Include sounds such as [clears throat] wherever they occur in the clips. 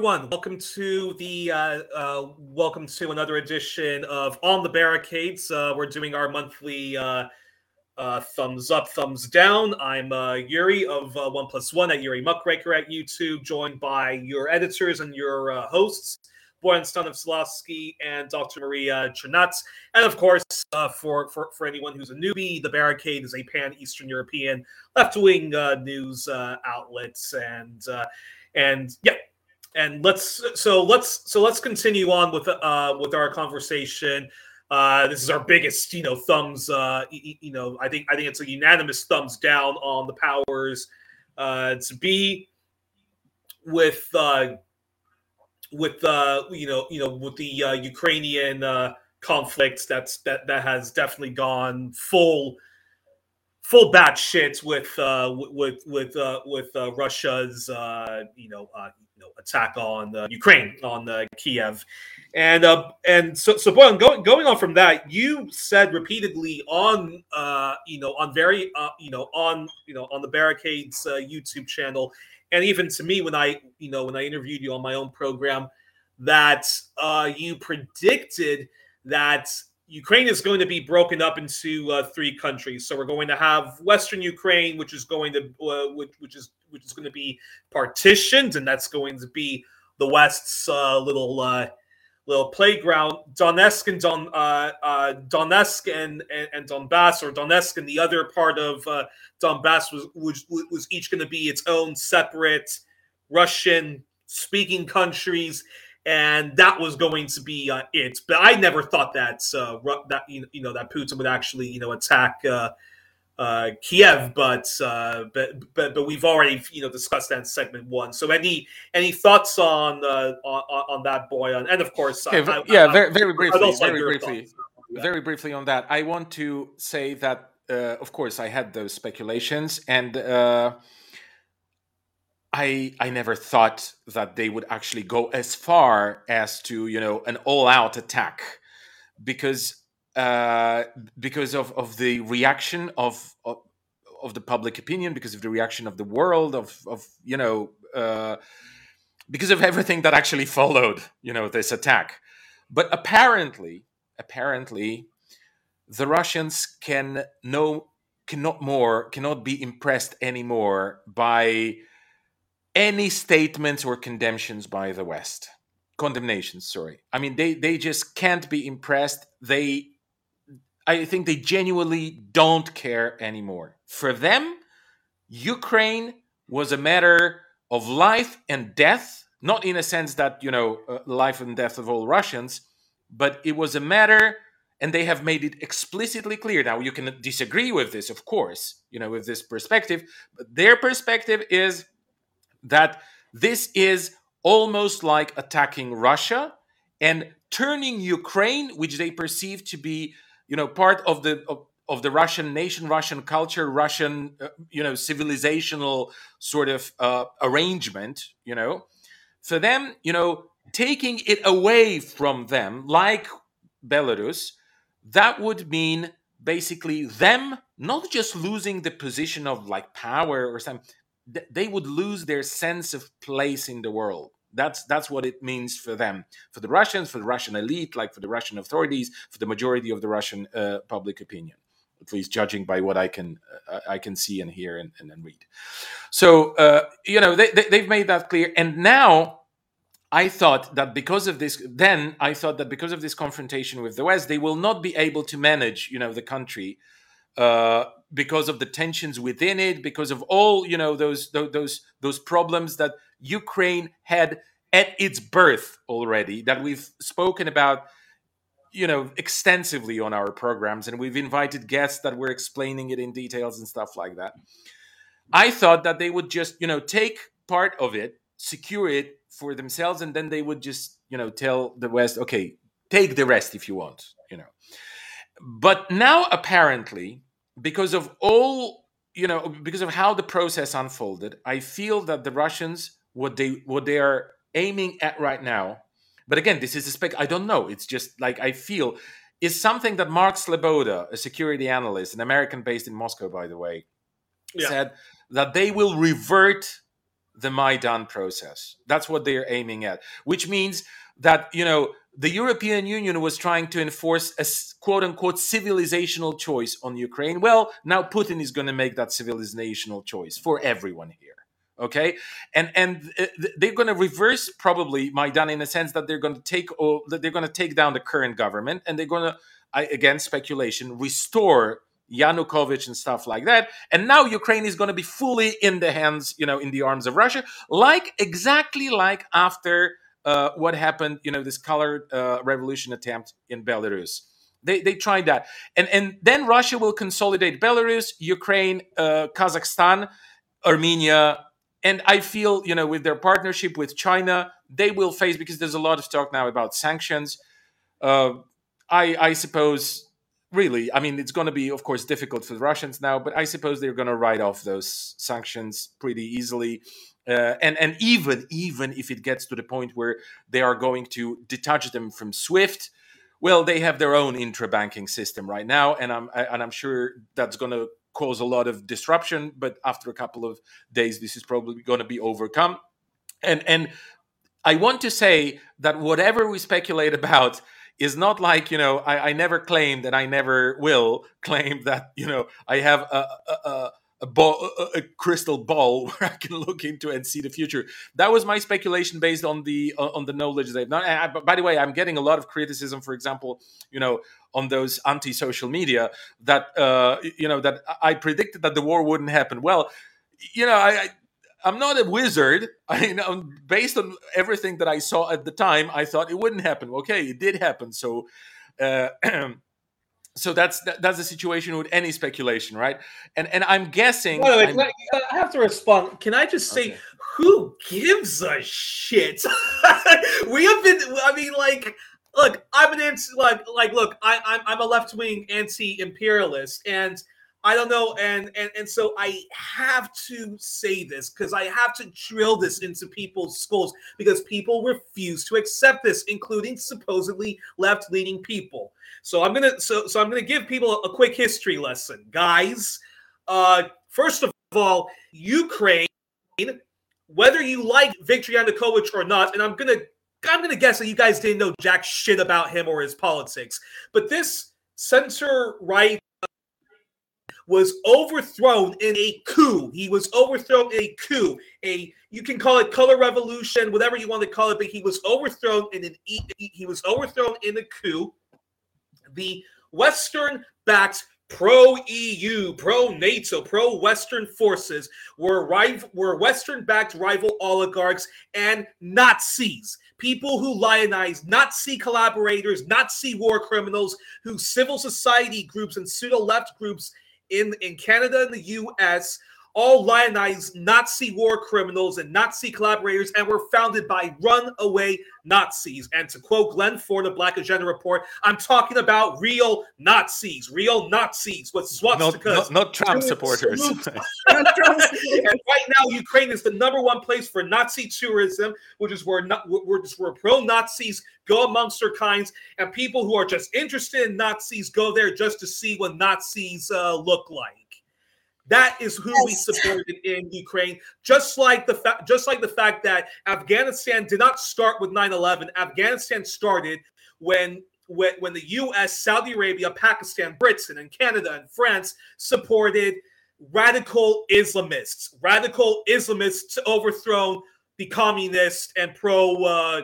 everyone. Welcome to the uh, uh, welcome to another edition of On the Barricades. Uh, we're doing our monthly uh, uh, thumbs up, thumbs down. I'm uh, Youri of One Plus One at Youri Muckraker at YouTube, joined by your editors and your hosts, Boyan Stanislavski and Dr. Maria Cernat. And of course, for, for for anyone who's a newbie, the Barricade is a pan Eastern European left wing news outlet, and and yeah and let's so let's so let's continue on with uh with our conversation. Uh this is our biggest you know thumbs uh you, know i think i think it's a unanimous thumbs down on the powers. Uh to be with uh with uh you know you know with the uh, ukrainian uh conflict that's that that has definitely gone full full bat shit with uh with with uh with uh russia's uh you know uh know, attack on uh, Ukraine, on uh, Kiev, and uh, and so so boy, going going on from that, you said repeatedly on uh, you know on very uh, you know on you know on the Barricades uh, YouTube channel, and even to me when I you know when I interviewed you on my own program, that uh, you predicted that Ukraine is going to be broken up into uh, three countries. So we're going to have Western Ukraine, which is going to uh, which, which is which is going to be partitioned, and that's going to be the West's uh, little uh, little playground. Donetsk and Don uh, uh, Donetsk and, and, and Donbass, or Donetsk and the other part of Donbass was was, was each going to be its own separate Russian speaking countries and that was going to be uh, it. But I never thought that uh, that you know that Putin would actually you know attack uh, uh Kiev, but, uh, but but but we've already you know discussed that in segment one. So any any thoughts on uh, on, on that boy? And of course, okay, I, yeah, I, very very briefly, very briefly, very briefly on that. I want to say that of course I had those speculations and uh, I I never thought that they would actually go as far as to you know an all out attack because uh, because of, of the reaction of, of, of the public opinion because of the reaction of the world of of you know uh, because of everything that actually followed you know this attack but apparently apparently the Russians can no cannot more cannot be impressed anymore by any statements or condemnations by the West. Condemnations, sorry. I mean, they they just can't be impressed. They, I think, they genuinely don't care anymore. For them, Ukraine was a matter of life and death, not in a sense that you know uh, life and death of all Russians, but it was a matter and they have made it explicitly clear now you can disagree with this of course you know with this perspective but their perspective is that this is almost like attacking Russia and turning Ukraine, which they perceive to be, you know, part of the of, of the Russian nation, Russian culture, Russian, uh, you know, civilizational sort of uh, arrangement, you know, for them, you know, taking it away from them, like Belarus, that would mean basically them not just losing the position of like power or something they would lose their sense of place in the world that's that's what it means for them. For the russians for the russian elite like for the russian authorities for the majority of the russian uh, public opinion at least judging by what i can uh, i can see and hear and, and, and read. So uh, you know they, they, they've made that clear. And now I thought that because of this, then I thought that because of this confrontation with the West, they will not be able to manage, you know, the country uh, because of the tensions within it, because of all you know those those those problems that Ukraine had at its birth already, that we've spoken about, you know, extensively on our programs, and we've invited guests that were explaining it in details and stuff like that. I thought that they would just you know take part of it, secure it for themselves, and then they would just you know tell the West, okay, take the rest if you want, you know. But now, apparently, because of all you know, because of how the process unfolded, I feel that the Russians, what they what they are aiming at right now, but again, this is a spec. I don't know. It's just like I feel is something that Mark Sleboda, a security analyst, an American based in Moscow, by the way, yeah. said that they will revert the Maidan process. That's what they're aiming at, which means that, you know, the European Union was trying to enforce a quote unquote civilizational choice on Ukraine. Well, now Putin is going to make that civilizational choice for everyone here. Okay, and and uh, they're going to reverse probably Maidan in a sense that they're going to take oh, they're going to take down the current government and they're going to again speculation restore Yanukovych and stuff like that. And now Ukraine is going to be fully in the hands, you know, in the arms of Russia, like exactly like after uh, what happened, you know, this colored uh, revolution attempt in Belarus. They, they tried that. And, and then Russia will consolidate Belarus, Ukraine, uh, Kazakhstan, Armenia. And I feel, you know, with their partnership with China, they will face, because there's a lot of talk now about sanctions. Uh, I, I suppose really, I mean, it's going to be, of course, difficult for the Russians now, but I suppose they're going to write off those sanctions pretty easily. Uh, and and even even if it gets to the point where they are going to detach them from SWIFT, well, they have their own intra-banking system right now, and I'm and I'm sure that's going to cause a lot of disruption. But after a couple of days, this is probably going to be overcome. And and I want to say that whatever we speculate about is not like you know I, I never claimed and I never will claim that you know I have a, a, a a, a, crystal ball [laughs] where I can look into and see the future. That was my speculation based on the on the knowledge that. Not, I, by the way, I'm getting a lot of criticism. For example, you know, on those anti-social media that uh, you know that I predicted that the war wouldn't happen. Well, you know, I, I'm not a wizard. [laughs] I know based on everything that I saw at the time, I thought it wouldn't happen. Okay, it did happen. So, uh, [clears throat] so that's that, that's the situation with any speculation, right? And and I'm guessing. By the way, I, uh, I, have to respond. Can I just say, okay. who gives a shit? [laughs] we have been. I mean, like. Look, I'm an anti, like, like, look, I, I'm, I'm a left wing anti imperialist, and I don't know, and and and so I have to say this because I have to drill this into people's skulls because people refuse to accept this, including supposedly left-leaning people. So I'm gonna so so I'm gonna give people a quick history lesson, guys. Uh, first of all, Ukraine, whether you like Viktor Yanukovych or not, and I'm gonna I'm gonna guess that you guys didn't know jack shit about him or his politics, but this center right was overthrown in a coup. He was overthrown in a coup. A you can call it color revolution, whatever you want to call it, but he was overthrown in an he was overthrown in a coup. The Western-backed pro EU, pro NATO, pro Western forces were rival, were Western backed rival oligarchs and Nazis. People who lionize Nazi collaborators, Nazi war criminals, who civil society groups and pseudo left groups in, in Canada and the US all lionized Nazi war criminals and Nazi collaborators and were founded by runaway Nazis. And to quote Glen Ford of Black Agenda Report, I'm talking about real Nazis, real Nazis with swastikas. Not, not, not Trump [laughs] supporters. and right now, Ukraine is the number one place for Nazi tourism, which is where, where, where pro Nazis go amongst their kinds, and people who are just interested in Nazis go there just to see what Nazis uh, look like. That is who yes. we supported in Ukraine. Just like the fact, just like the fact that Afghanistan did not start with 9/11. Afghanistan started when when, when the U.S., Saudi Arabia, Pakistan, Britain, and Canada and France supported radical Islamists, radical Islamists to overthrow the communist and pro, uh,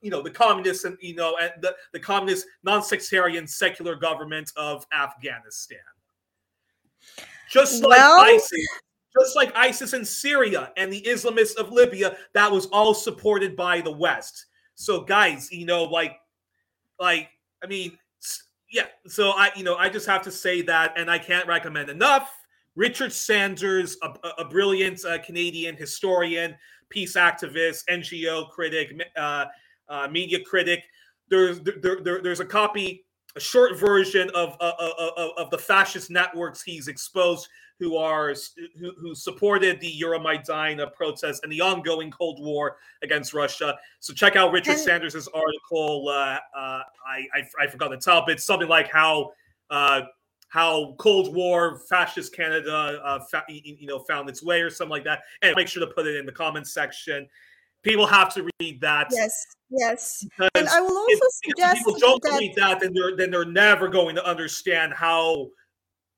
you know, the communist and you know, and the, the communist non-sectarian secular government of Afghanistan. Just like well, ISIS, just like ISIS in Syria and the Islamists of Libya, that was all supported by the West. So, guys, you know, like, like, I mean, yeah. So I, you know, I just have to say that, and I can't recommend enough. Richard Sanders, a, a brilliant uh, Canadian historian, peace activist, NGO critic, uh, uh, media critic. There's there, there, there's a copy a short version of, uh, uh, uh, of, of the fascist networks he's exposed who are who, who supported the Euromaidan protests and the ongoing Cold War against Russia. So check out Richard and, Sanders' article. Uh, uh, I, I, I forgot the top. It's something like how uh, how Cold War fascist Canada, uh, fa- you know, found its way or something like that. And make sure to put it in the comments section. People have to read that. Yes, yes. And I will also if, suggest if people don't that... read that, then they're then they're never going to understand how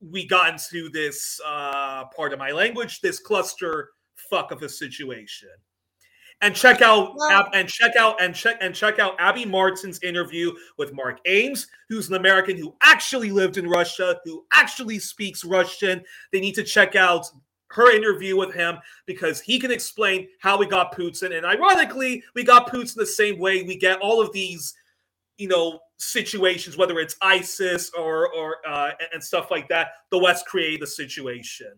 we got into this uh, part of my language, this cluster fuck of a situation. And check out and check out and check and check out Abby Martin's interview with Mark Ames, who's an American who actually lived in Russia, who actually speaks Russian. They need to check out her interview with him because he can explain how we got Putin. And ironically, we got Putin the same way we get all of these, you know, situations, whether it's ISIS or or uh, and stuff like that. The West created the situation.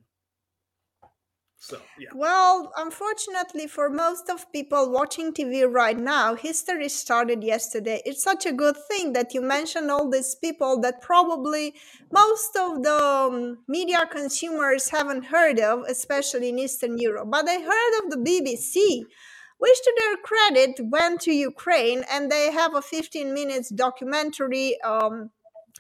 So, yeah. Well, unfortunately, for most of people watching TV right now, history started yesterday. It's such a good thing that you mentioned all these people that probably most of the um, media consumers haven't heard of, especially in Eastern Europe. But they heard of the BBC, which to their credit went to Ukraine and they have a 15 minutes documentary. Um,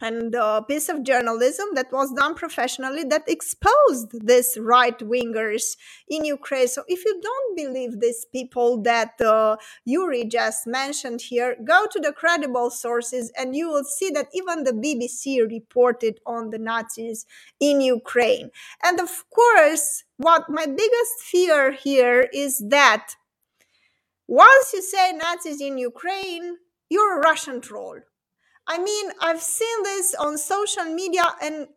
and a piece of journalism that was done professionally that exposed these right wingers in Ukraine. So if you don't believe these people that uh, Youri just mentioned here, go to the credible sources and you will see that even the BBC reported on the Nazis in Ukraine. And of course, what my biggest fear here is that once you say Nazis in Ukraine, you're a Russian troll I mean, I've seen this on social media and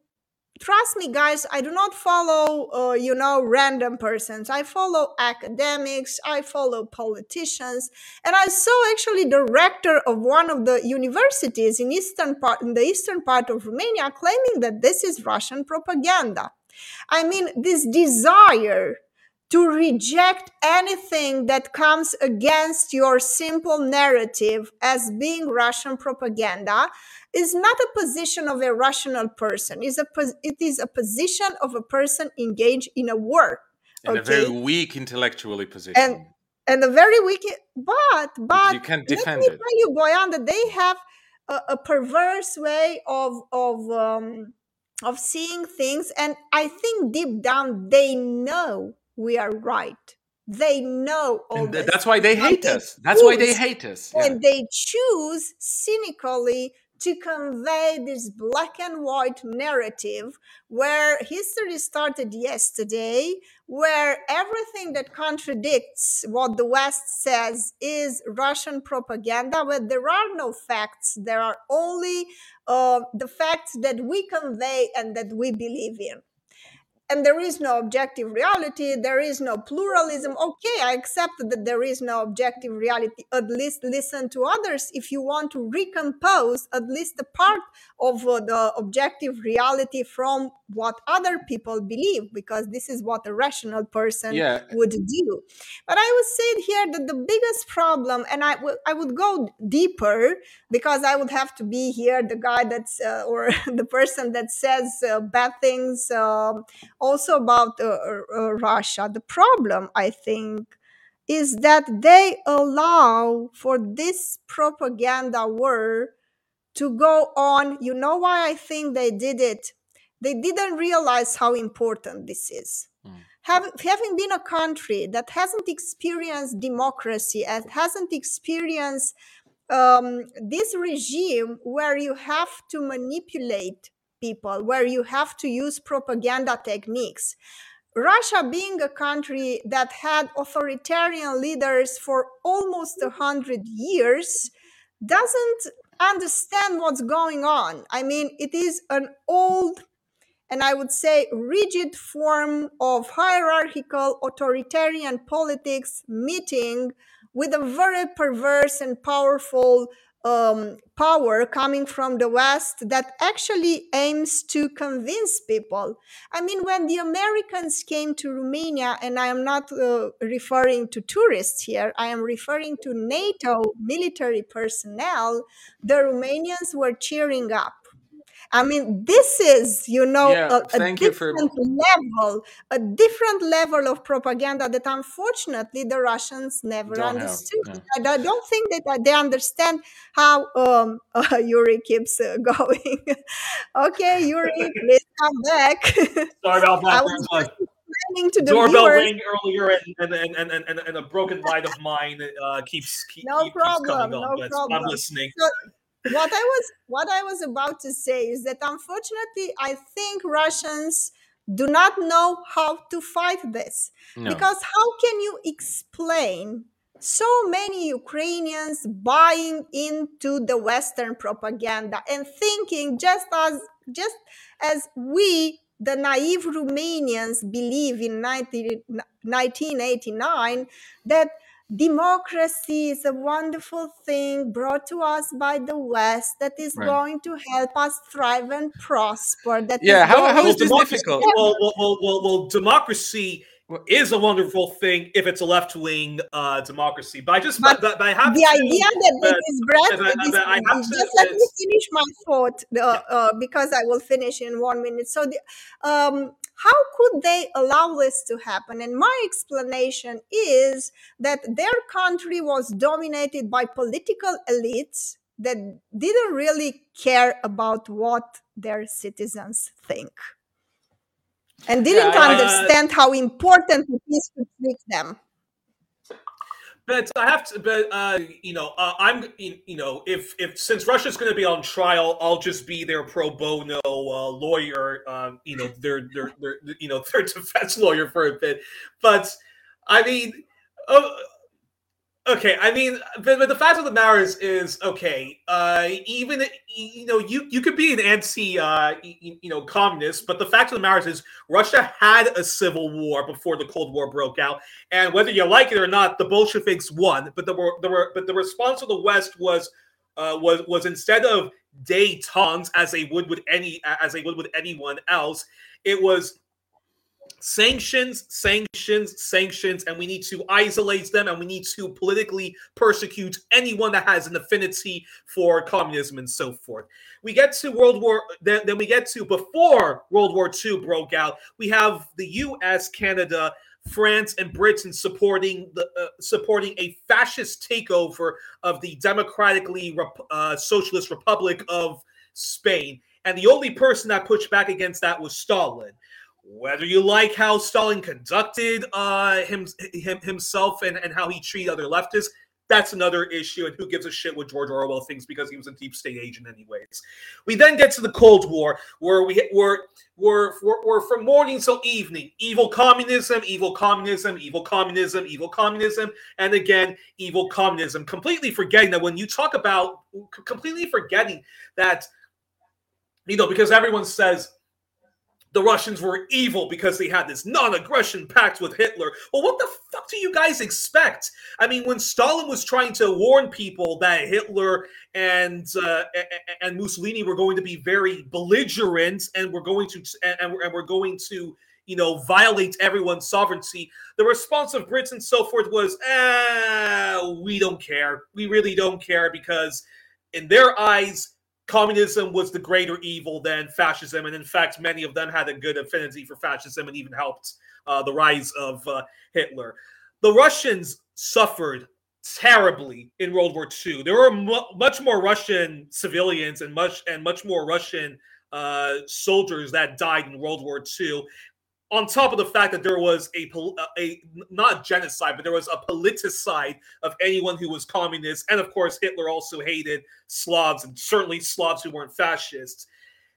trust me guys i do not follow uh, you know random persons. I follow academics i follow politicians and i saw actually the rector of one of the universities in eastern part in the eastern part of romania claiming that this is russian propaganda. I mean this desire to reject anything that comes against your simple narrative as being Russian propaganda is not a position of a rational person. It's a, it is a position of a person engaged in a war. And okay? a very weak intellectually position. And, and a very weak, but, but you can defend let me it. tell you, Boyan, that they have a, a perverse way of, of, um, of seeing things. And I think deep down they know we are right. They know all th- That's why they hate us. That's why they hate us. Yeah. And they choose cynically to convey this black and white narrative where history started yesterday, where everything that contradicts what the West says is Russian propaganda, but there are no facts. There are only uh, the facts that we convey and that we believe in and there is no objective reality there is no pluralism. Okay i accept that there is no objective reality. At least listen to others. If you want to recompose at least a part of uh, the objective reality from what other people believe because this is what a rational person yeah. would do. But i would say here that the biggest problem and I, w- I would go deeper because i would have to be here the guy that's uh, or [laughs] the person that says uh, bad things um, also about uh, uh, russia. The problem i think is that they allow for this propaganda war to go on. You know why i think they did it they didn't realize how important this is. Mm. Have, having been a country that hasn't experienced democracy and hasn't experienced um, this regime where you have to manipulate people, where you have to use propaganda techniques. Russia, being a country that had authoritarian leaders for almost a hundred years, doesn't understand what's going on. I mean, it is an old and I would say rigid form of hierarchical authoritarian politics meeting with a very perverse and powerful um, power coming from the West that actually aims to convince people. I mean, when the Americans came to Romania, and I am not uh, referring to tourists here, I am referring to NATO military personnel, the Romanians were cheering up I mean, this is, you know, Yeah, a, a thank you for different level, a different level of propaganda that unfortunately the Russians never don't have. understood. Yeah. I don't think that uh, they understand how um, [laughs] uh, Youri keeps uh, [laughs] going. okay, Youri, please come back. [laughs] Sorry about I that. was There's to a the doorbell viewers. rang earlier, and and, and, and, and, and a broken light of mine uh, keeps keep, No keep- keeps coming on. no but I'm problem. listening. So what I was what I was about to say is that unfortunately I think Russians do not know how to fight this No. because how can you explain so many Ukrainians buying into the Western propaganda and thinking just as just as we the naive Romanians believe in 19, 1989 that democracy is a wonderful thing brought to us by the West that is Right. going to help us thrive and prosper. That is Yeah, how- going how Well, this democracy, difficult? well, well, well, well, well, democracy Well- is a wonderful thing if it's a left wing uh, democracy. But I just, But but, but I have the to, idea that but- this is breath, this- but I have to- just let me finish my thought uh, uh, because I will finish in one minute. So, the, um, how could they allow this to happen? And my explanation is that their country was dominated by political elites that didn't really care about what their citizens think. And didn't I- I- understand how important it is to treat them. But I have to, but uh, you know, uh, I'm, you know, if if since Russia's going to be on trial, I'll just be their pro bono uh, lawyer. Um, you know, their their their you know their [laughs] defense lawyer for a bit. But I mean, uh, okay, I mean, but, the fact of the matter is, is okay. Uh, even you know, you you could be an anti, uh, you, you know, communist, but the fact of the matter is, Russia had a civil war before the Cold War broke out. And whether you like it or not, the Bolsheviks won. But the the but the response of the West was uh, was was instead of détente as they would with any as they would with anyone else, it was sanctions, sanctions, sanctions, and we need to isolate them, and we need to politically persecute anyone that has an affinity for communism and so forth. We get to World War, then, then we get to before World War II broke out. We have the U.S., Canada, France and Britain supporting the uh, supporting a fascist takeover of the democratically rep- uh, socialist republic of Spain, and the only person that pushed back against that was Stalin. Whether you like how Stalin conducted uh, him, him himself and, and how he treated other leftists, that's another issue. And who gives a shit what George Orwell thinks because he was a deep state agent, anyways. We then get to the Cold War, where we were we're, we're, we're from morning till evening. Evil communism, evil communism, evil communism, evil communism, and again, evil communism. Completely forgetting that when you talk about, completely forgetting that, you know, because everyone says the Russians were evil because they had this non-aggression pact with Hitler. Well, what the fuck do you guys expect? I mean, when Stalin was trying to warn people that Hitler and uh, and Mussolini were going to be very belligerent and we're going to and, and we're going to you know violate everyone's sovereignty, the response of Brits and so forth was, "Ah, we don't care. We really don't care because in their eyes." Communism was the greater evil than fascism, and in fact, many of them had a good affinity for fascism and even helped uh, the rise of uh, Hitler. The Russians suffered terribly in World War II. There were mu- much more Russian civilians and much and much more Russian uh, soldiers that died in World War II. On top of the fact that there was a, a not genocide, but there was a politicide of anyone who was communist, and of course Hitler also hated Slavs and certainly Slavs who weren't fascists.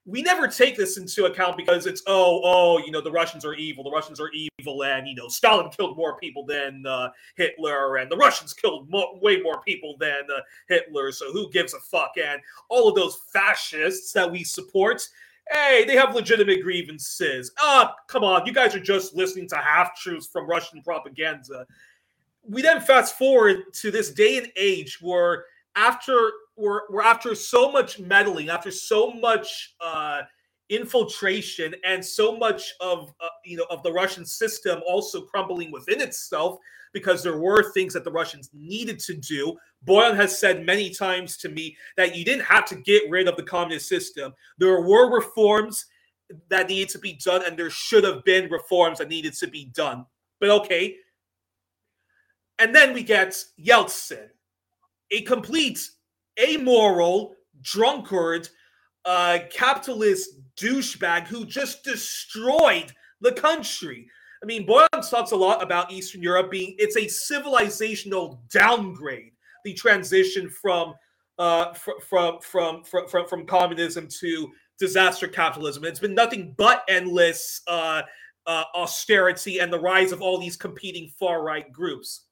We never take this into account because it's oh oh you know the Russians are evil, the Russians are evil, and you know Stalin killed more people than uh, Hitler, and the Russians killed mo- way more people than uh, Hitler. So who gives a fuck? And all of those fascists that we support hey, they have legitimate grievances. Ah, oh, come on, you guys are just listening to half truths from Russian propaganda. We then fast forward to this day and age where after we're, we're after so much meddling, after so much uh, infiltration and so much of uh, you know of the Russian system also crumbling within itself because there were things that the Russians needed to do. Boyan has said many times to me that you didn't have to get rid of the communist system. There were reforms that needed to be done, and there should have been reforms that needed to be done. But okay. And then we get Yeltsin, a complete amoral drunkard, uh, capitalist douchebag who just destroyed the country. I mean, Boyan talks a lot about Eastern Europe being it's a civilizational downgrade. The transition from uh, fr- from, from from from from communism to disaster capitalism. It's been nothing but endless uh, uh, austerity and the rise of all these competing far right groups.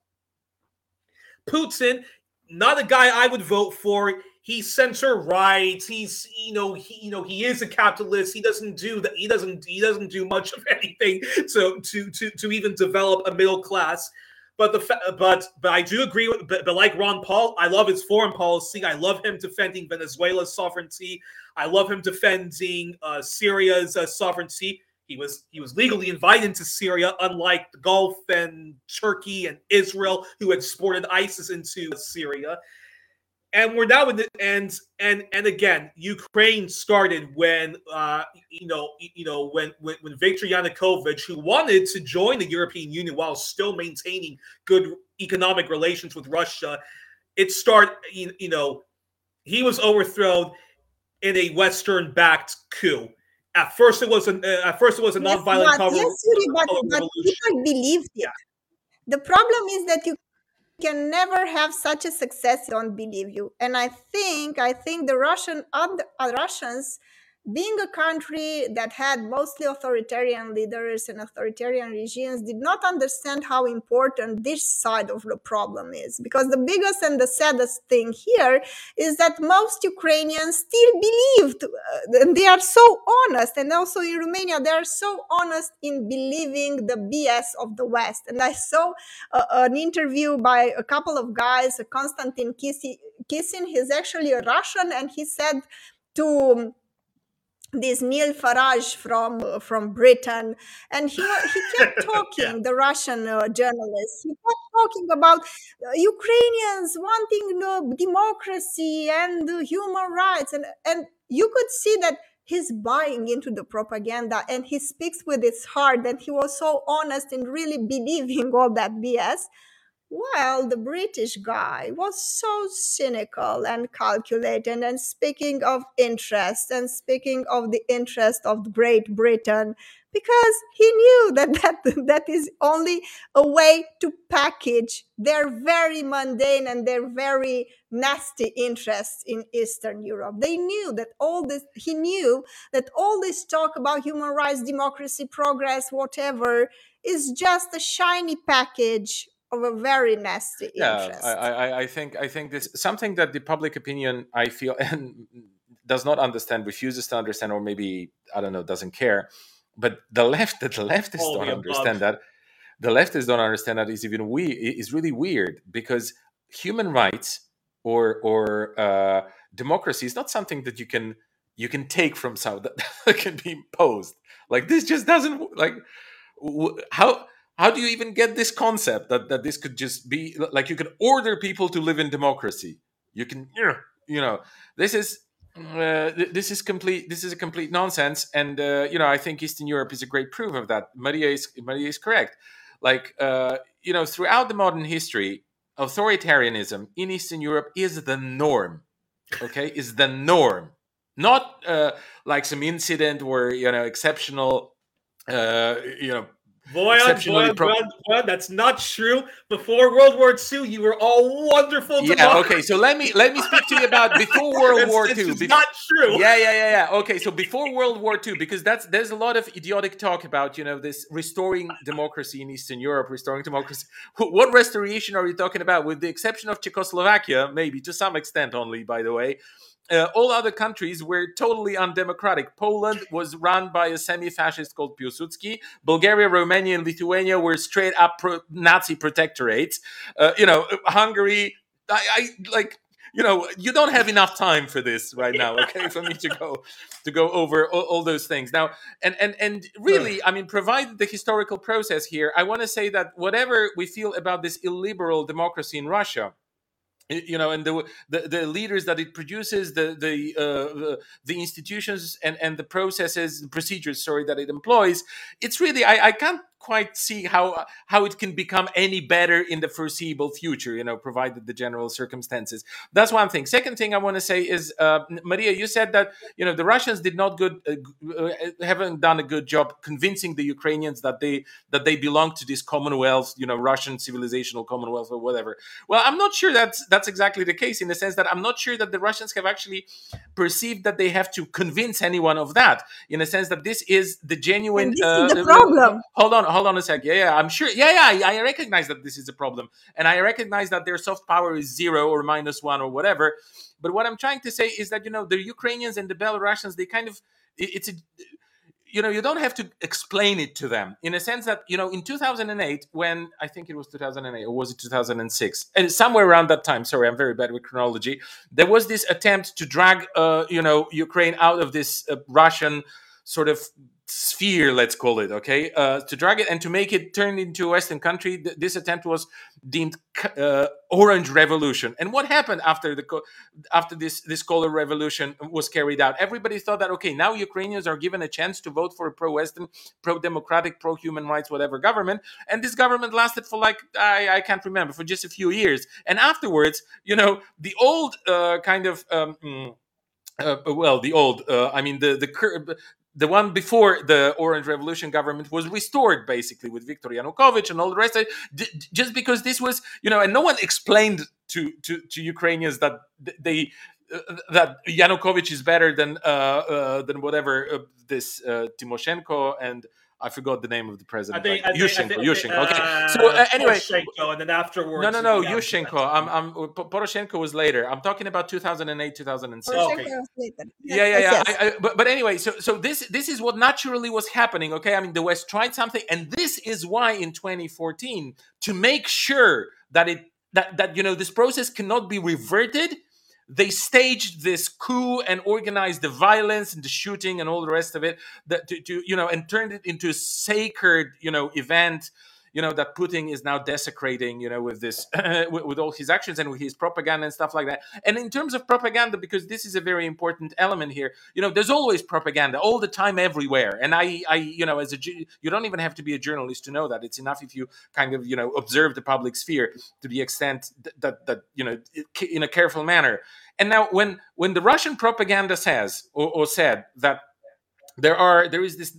Putin, not a guy I would vote for he's center right. He's you know he you know he is a capitalist. He doesn't do that. He doesn't he doesn't do much of [laughs] anything so to to to even develop a middle class. But the but but I do agree with but, but like Ron Paul, I love his foreign policy. I love him defending Venezuela's sovereignty. I love him defending uh, Syria's uh, sovereignty. He was he was legally invited to Syria, unlike the Gulf and Turkey and Israel, who had ISIS into Syria and we're now in the and and and again ukraine started when uh you know you know when when, when viktor yanukovych who wanted to join the european union while still maintaining good economic relations with russia it started you, you know he was overthrown in a western backed coup. At first it was an uh, at first it was a yes, non-violent yes, Youri, but, but people believed it. Yeah. the problem is that you can never have such a success don't believe you. And i think i think the russian uh, russians being a country that had mostly authoritarian leaders and authoritarian regimes did not understand how important this side of the problem is. Because the biggest and the saddest thing here is that most ukrainians still believed uh, and they are so honest and also in romania they are so honest in believing the bs of the west. And i saw uh, an interview by a couple of guys konstantin kisin he's actually a russian and he said to this Neil Farage from uh, from Britain, and he he [laughs] kept talking. yeah. The Russian uh, journalist he kept talking about uh, Ukrainians wanting democracy and human rights, and and you could see that he's buying into the propaganda, and he speaks with his heart, and he was so honest in really believing all that BS. Well, the British guy was so cynical and calculated. And speaking of interest, and speaking of the interest of Great Britain, because he knew [laughs] that that, that is only a way to package their very mundane and their very nasty interests in Eastern Europe. They knew that all this, he knew that all this talk about human rights, democracy, progress, whatever, is just a shiny package of a very nasty yeah, interest. I, I, I think I think this something that the public opinion I feel [laughs] and does not understand, refuses to understand, or maybe I don't know, doesn't care. But the left, [laughs] the leftists All don't understand that. The leftists don't understand that is even we is really weird because human rights or or uh, democracy is not something that you can you can take from someone [laughs] that can be imposed. Like this just doesn't like how how do you even get this concept that, that this could just be like you can order people to live in democracy? You can you know this is uh, this is complete this is a complete nonsense and uh, you know i think eastern europe is a great proof of that. Maria is maria is correct. Like uh, you know throughout the modern history authoritarianism in eastern europe is the norm okay? Is the norm. Not uh, like some incident where you know exceptional uh, you know Boy, boy, pro- boy, boy, that's not true. Before World War II, you were all wonderful. Yeah, okay. So let me let me speak to you about before [laughs] World War II. It's not true. Yeah, yeah, yeah, yeah. Okay, so before World War II, because that's there's a lot of idiotic talk about you know this restoring democracy in Eastern Europe, restoring democracy. What restoration are you talking about? With the exception of Czechoslovakia, maybe to some extent only, by the way uh, all other countries were totally undemocratic. Poland was run by a semi-fascist called Piłsudski. Bulgaria, Romania, and Lithuania were straight up pro- Nazi protectorates. Uh, you know, Hungary. I, I like you know, you don't have enough time for this right now. Okay, for me to go to go over all, all those things now, and and and really, I mean, provided the historical process here, I want to say that whatever we feel about this illiberal democracy in Russia you know and the, the, the leaders that it produces the the uh, the institutions and and the processes the procedures sorry that it employs it's really i i can't quite see how how it can become any better in the foreseeable future you know provided the general circumstances. That's one thing. Second thing i want to say is uh, maria you said that you know the russians did not good uh, uh, haven't done a good job convincing the ukrainians that they that they belong to this commonwealth you know russian civilizational commonwealth or whatever. Well i'm not sure that's that's exactly the case in the sense that i'm not sure that the russians have actually perceived that they have to convince anyone of that in the sense that this is the genuine this is the uh, problem. Hold on hold on a sec. Yeah, yeah, I'm sure. Yeah, yeah, I, recognize that this is a problem, and I recognize that their soft power is zero or minus one or whatever. But what I'm trying to say is that you know the Ukrainians and the Belarusians, they kind of it's a you know you don't have to explain it to them in a sense that you know in 2008 when i think it was 2008 or was it 2006 and somewhere around that time sorry i'm very bad with chronology there was this attempt to drag uh, you know ukraine out of this uh, russian sort of sphere, let's call it, okay, uh, to drag it and to make it turn into a Western country. Th- this attempt was deemed uh, Orange Revolution. And what happened after the co- after this this color revolution was carried out? Everybody thought that okay, now Ukrainians are given a chance to vote for a pro-Western, pro-democratic, pro-human rights, whatever government. And this government lasted for like I, I can't remember for just a few years. And afterwards, you know, the old uh, kind of um, mm, uh, well, the old, uh, I mean, the the the one before the Orange Revolution government was restored basically with Viktor Yanukovych and all the rest. Of it, just because this was, you know, and no one explained to to, to Ukrainians that they uh, that Yanukovych is better than uh, uh, than whatever uh, this uh, Tymoshenko and I forgot the name of the president. I think, like, I Yushchenko. Think, Yushchenko. Okay. Uh, so uh, anyway, Poroshenko, and then afterwards. No, no, no. Yushchenko. I'm, I'm. Poroshenko was later. I'm talking about 2008, 2006. Okay. Yeah, yeah, yeah. Yes. I, I, but, but anyway, so so this this is what naturally was happening. Okay, I mean the West tried something, and this is why in 2014 to make sure that it that that you know this process cannot be reverted they staged this coup and organized the violence and the shooting and all the rest of it that to, to you know and turned it into a sacred you know event you know that Putin is now desecrating, you know, with this, [laughs] with, with, all his actions and with his propaganda and stuff like that. And in terms of propaganda, because this is a very important element here, you know, there's always propaganda all the time, everywhere. And I, I, you know, as a, you don't even have to be a journalist to know that. It's enough if you kind of, you know, observe the public sphere to the extent that, that, you know, in a careful manner. And now, when when the Russian propaganda says or, or said that there are there is this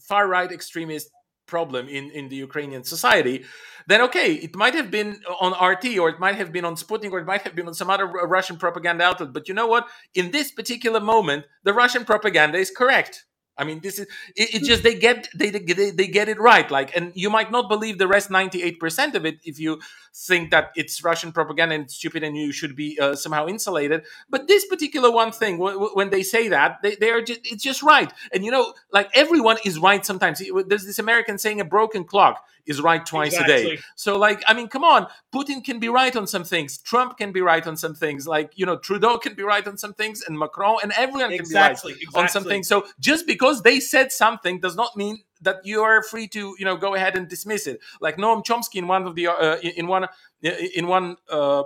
far right extremist problem in, in the Ukrainian society, then okay, it might have been on RT or it might have been on Sputnik or it might have been on some other Russian propaganda outlet. But you know what? In this particular moment, the Russian propaganda is correct. I mean, this is it, it, just they get they, they they get it right. Like, and you might not believe the rest ninety eight percent of it if you think that it's Russian propaganda and it's stupid and you should be uh, somehow insulated. But this particular one thing, w- w- when they say that, they, they are just it's just right. And you know, like everyone is right sometimes. There's this American saying, "A broken clock is right twice exactly. a day." So, like, I mean, come on, Putin can be right on some things, Trump can be right on some things, like you know, Trudeau can be right on some things, and Macron and everyone can exactly, be right exactly. on some things. So just because they said something does not mean that you are free to you know go ahead and dismiss it. Like noam chomsky in one of the uh, in one in one uh,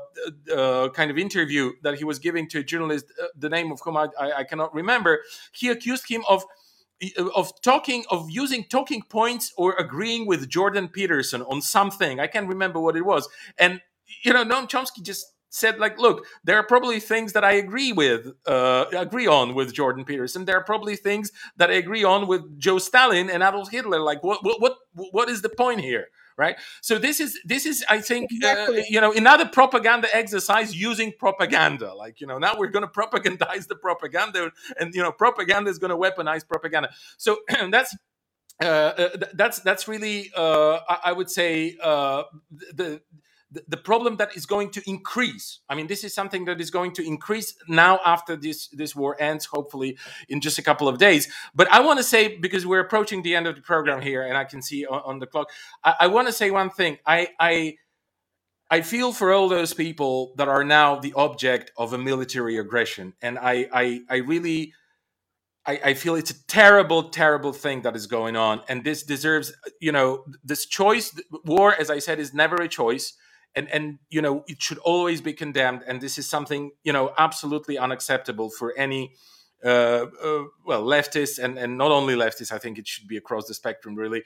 uh, kind of interview that he was giving to a journalist uh, the name of whom I, I, cannot remember he accused him of of talking of using talking points or agreeing with jordan peterson on something. I can't remember what it was. And you know noam chomsky just said like look there are probably things that i agree with uh, agree on with jordan peterson. There are probably things that i agree on with joe stalin and adolf hitler. Like what what what, what is the point here? Right? So this is this is i think uh, exactly. uh, you know another propaganda exercise using propaganda. Like you know now we're going [laughs] to propagandize the propaganda and you know propaganda is going to weaponize propaganda. So [clears throat] that's uh, uh, that's that's really uh, I, I, would say uh, the problem that is going to increase i mean this is something that is going to increase now after this this war ends hopefully in just a couple of days. But i want to say because we're approaching the end of the program here and i can see on, on the clock i, I want to say one thing. I i I feel for all those people that are now the object of a military aggression, and I, I, I really, I, I feel it's a terrible, terrible thing that is going on, and this deserves, you know, this choice. War, as I said, is never a choice, and and you know it should always be condemned, and this is something you know absolutely unacceptable for any. Uh, uh, well, leftists and, and not only leftists, I think it should be across the spectrum, really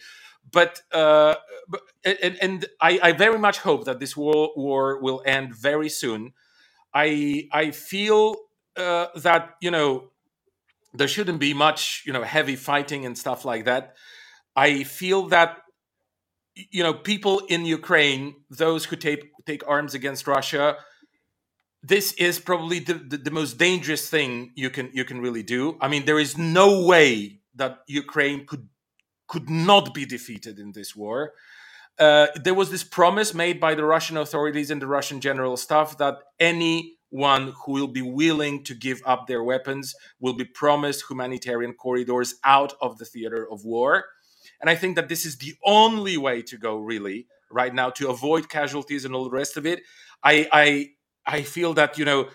but, uh, but and, and I, I, very much hope that this war, war will end very soon. I I feel uh, that you know there shouldn't be much you know heavy fighting and stuff like that. I feel that you know people in Ukraine, those who take take arms against Russia, this is probably the, the, the most dangerous thing you can you can really do. I mean, there is no way that Ukraine could could not be defeated in this war. Uh, there was this promise made by the Russian authorities and the Russian general staff that anyone who will be willing to give up their weapons will be promised humanitarian corridors out of the theater of war. And I think that this is the only way to go, really, right now, to avoid casualties and all the rest of it. I, I, I feel that you know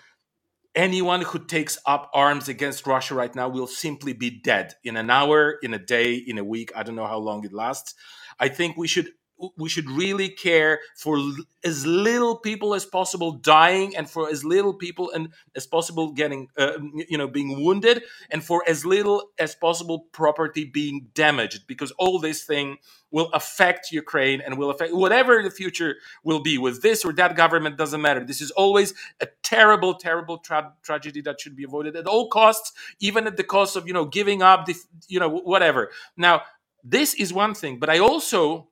anyone who takes up arms against Russia right now will simply be dead in an hour, in a day, in a week. I don't know how long it lasts. I think we should we should really care for as little people as possible dying and for as little people and as possible getting uh, you know being wounded and for as little as possible property being damaged because all this thing will affect ukraine and will affect whatever the future will be. With this or that government doesn't matter. This is always a terrible terrible tra- tragedy that should be avoided at all costs even at the cost of you know giving up the you know whatever. Now this is one thing but i also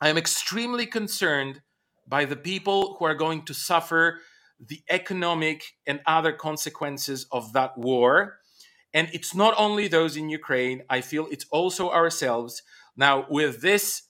I am extremely concerned by the people who are going to suffer the economic and other consequences of that war. And it's not only those in Ukraine, I feel it's also ourselves. Now, with this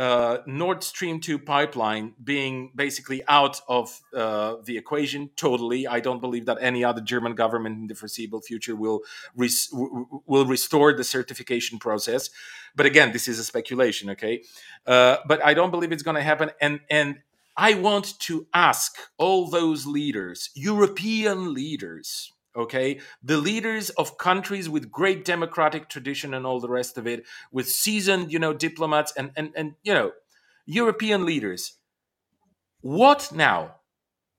uh, Nord Stream 2 pipeline being basically out of uh, the equation totally. I don't believe that any other German government in the foreseeable future will res- will restore the certification process. But again, this is a speculation, okay? Uh, but I don't believe it's going to happen. And and I want to ask all those leaders, European leaders, okay? The leaders of countries with great democratic tradition and all the rest of it with seasoned you know diplomats and and, and you know european leaders. What now?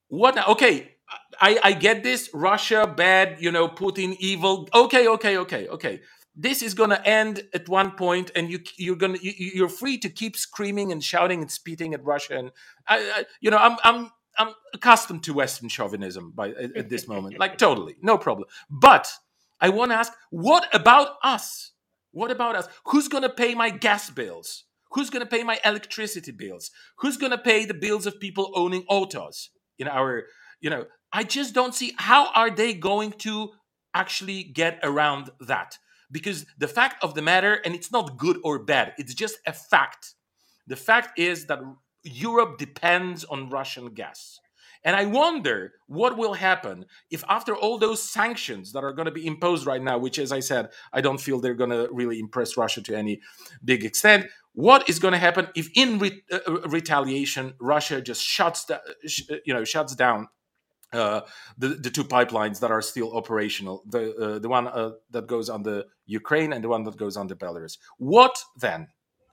What now? okay i i get this. Russia bad you know putin evil. Okay okay okay okay. This is going to end at one point and you you're going to you, are free to keep screaming and shouting and spitting at russia and I, I you know i'm i'm I'm accustomed to Western chauvinism by at, at this moment, like totally, no problem. But I want to ask, what about us? What about us? Who's going to pay my gas bills? Who's going to pay my electricity bills? Who's going to pay the bills of people owning autos in our, you know, I just don't see how are they going to actually get around that? Because the fact of the matter, and it's not good or bad, it's just a fact. The fact is that Europe depends on Russian gas. And I wonder what will happen if, after all those sanctions that are going to be imposed right now, which, as I said, I don't feel they're going to really impress Russia to any big extent, what is going to happen if, in re- uh, uh retaliation, Russia just shuts, the, sh- uh, you know, shuts down uh, the the two pipelines that are still operational, the uh, the one uh, that goes on the Ukraine and the one that goes on the Belarus. What then?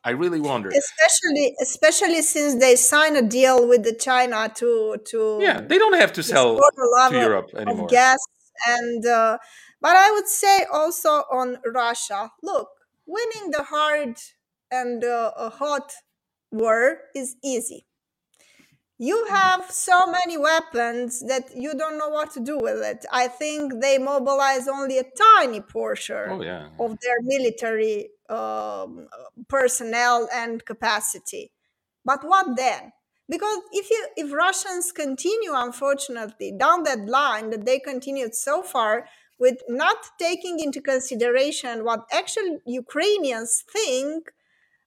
I really wonder. Especially, especially since they sign a deal with the China to to yeah, they don't have to sell to Europe anymore. Of gas and uh, but I would say also on Russia. Look, winning the hard and uh, hot war is easy. You have so many weapons that you don't know what to do with it. I think they mobilize only a tiny portion oh, yeah. of their military um, personnel and capacity. But what then? Because if you if Russians continue, unfortunately, down that line that they continued so far, with not taking into consideration what actual Ukrainians think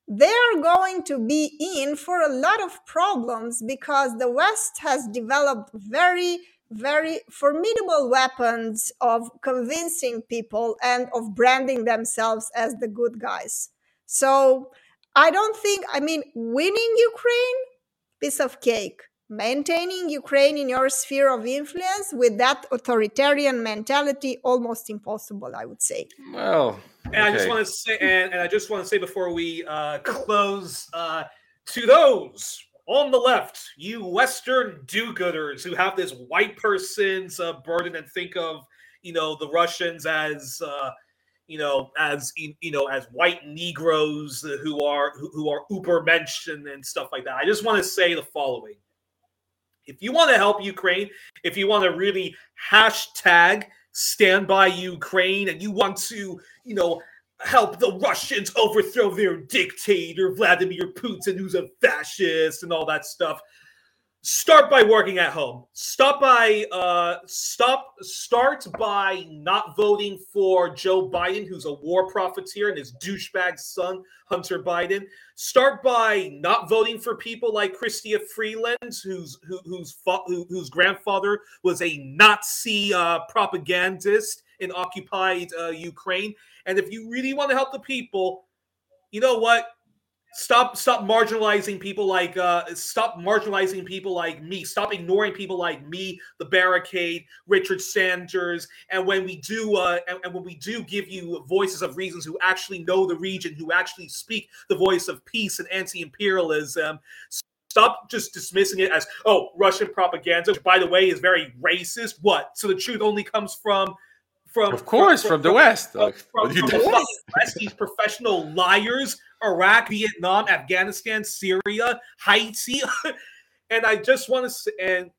they're going to be in for a lot of problems because the West has developed very, very formidable weapons of convincing people and of branding themselves as the good guys. So I don't think, I mean, winning Ukraine, piece of cake. maintaining Ukraine in your sphere of influence with that authoritarian mentality almost impossible, I would say. Well, and I just want to say, and, and I just want to say before we uh, close, uh, to those on the left, you Western do-gooders who have this white person's uh, burden and think of, you know, the Russians as, uh, you know, as you know, as white Negroes who are who, who are Ubermensch and stuff like that. I just want to say the following: if you want to help Ukraine, if you want to really hashtag stand by Ukraine, and you want to, you know, help the Russians overthrow their dictator, Vladimir Putin, who's a fascist and all that stuff. Start by working at home. Stop by uh stop start by not voting for Joe Biden, who's a war profiteer, and his douchebag son, Hunter Biden. Start by not voting for people like Chrystia Freeland, whose who, whose who, whose grandfather was a Nazi uh, propagandist in occupied uh, Ukraine. And if you really want to help the people, you know what? Stop stop marginalizing people like uh stop marginalizing people like me. Stop ignoring people like me, the barricade, Richard Sanders. And when we do uh and, and when we do give you voices of reasons who actually know the region, who actually speak the voice of peace and anti-imperialism, Stop just dismissing it as, oh, Russian propaganda, which, by the way, is very racist. What? So the truth only comes from from of course from, from, from the west from, from, the west these professional liars iraq vietnam afghanistan syria haiti [laughs] and i just want to say and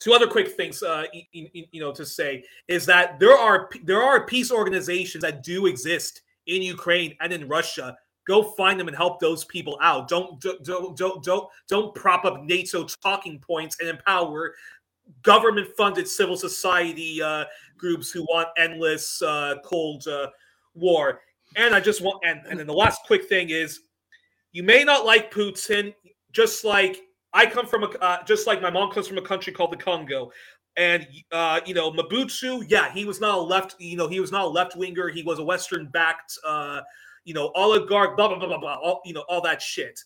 two other quick things uh you, you know to say is that there are there are peace organizations that do exist in ukraine and in russia. Go find them and help those people out. Don't don't don't don't don't prop up nato talking points and empower government funded civil society uh, groups who want endless uh, cold uh, war. And I just want, and, and then the last quick thing is you may not like Putin, just like I come from a, uh, just like my mom comes from a country called the Congo. And uh, you know, Mobutu, yeah, he was not a left, you know, he was not a left winger. He was a Western backed, uh, you know, oligarch, blah blah blah blah blah, all, you know, all that shit.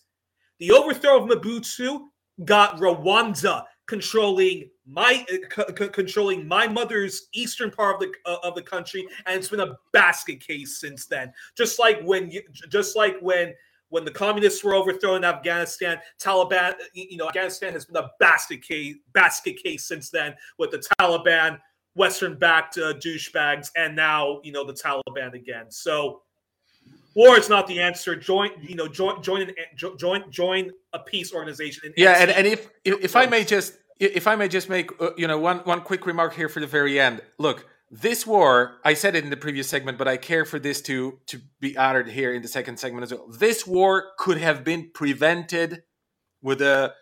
The overthrow of Mobutu got Rwanda controlling my uh, c- controlling my mother's eastern part of the uh, of the country and it's been a basket case since then. Just like when you, just like when when the communists were overthrown in Afghanistan Taliban you know Afghanistan has been a basket case basket case since then with the Taliban western backed uh, douchebags and now you know the Taliban again. So war is not the answer. Join, you know, join, join, an, join, join a peace organization. And yeah, and, and if if I may just if I may just make uh, you know one one quick remark here for the very end. Look, this war, I said it in the previous segment, but I care for this to to be added here in the second segment as well. This war could have been prevented with a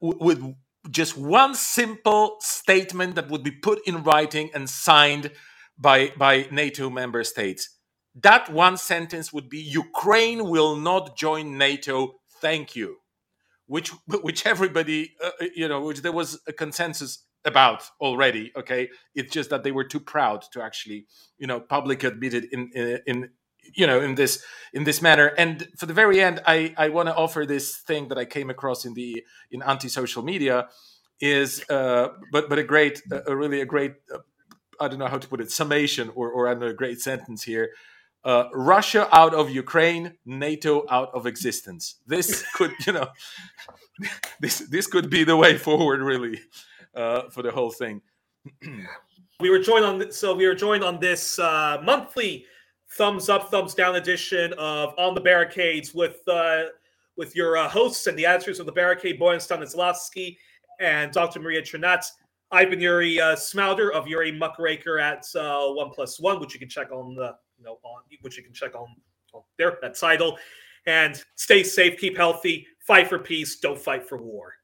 with just one simple statement that would be put in writing and signed by by NATO member states that one sentence would be Ukraine will not join NATO. Thank you. Which, [laughs] which everybody, uh, uh, you know, which there was a consensus about already. Okay, it's just that they were too proud to actually, you know, publicly admit it in, in, in you know in this in this manner and for the very end i i want to offer this thing that i came across in the in anti-social media is uh but but a great a really a great uh, i don't know how to put it summation or or a great sentence here uh, Russia out of Ukraine, NATO out of existence. This [laughs] could, you know, [laughs] this this could be the way forward, really, uh, for the whole thing. [clears throat] we were joined on so we were joined on this uh, monthly thumbs up, thumbs down edition of On the Barricades with uh, with your uh, hosts and the editors of the Barricade, Bojan Stanislawski and Dr. Maria Cernat. I've been Youri uh, Smouter of Yuri Muckraker at One Plus One, which you can check on the you know, on which you can check on, on there, that title. And stay safe, keep healthy, fight for peace, don't fight for war.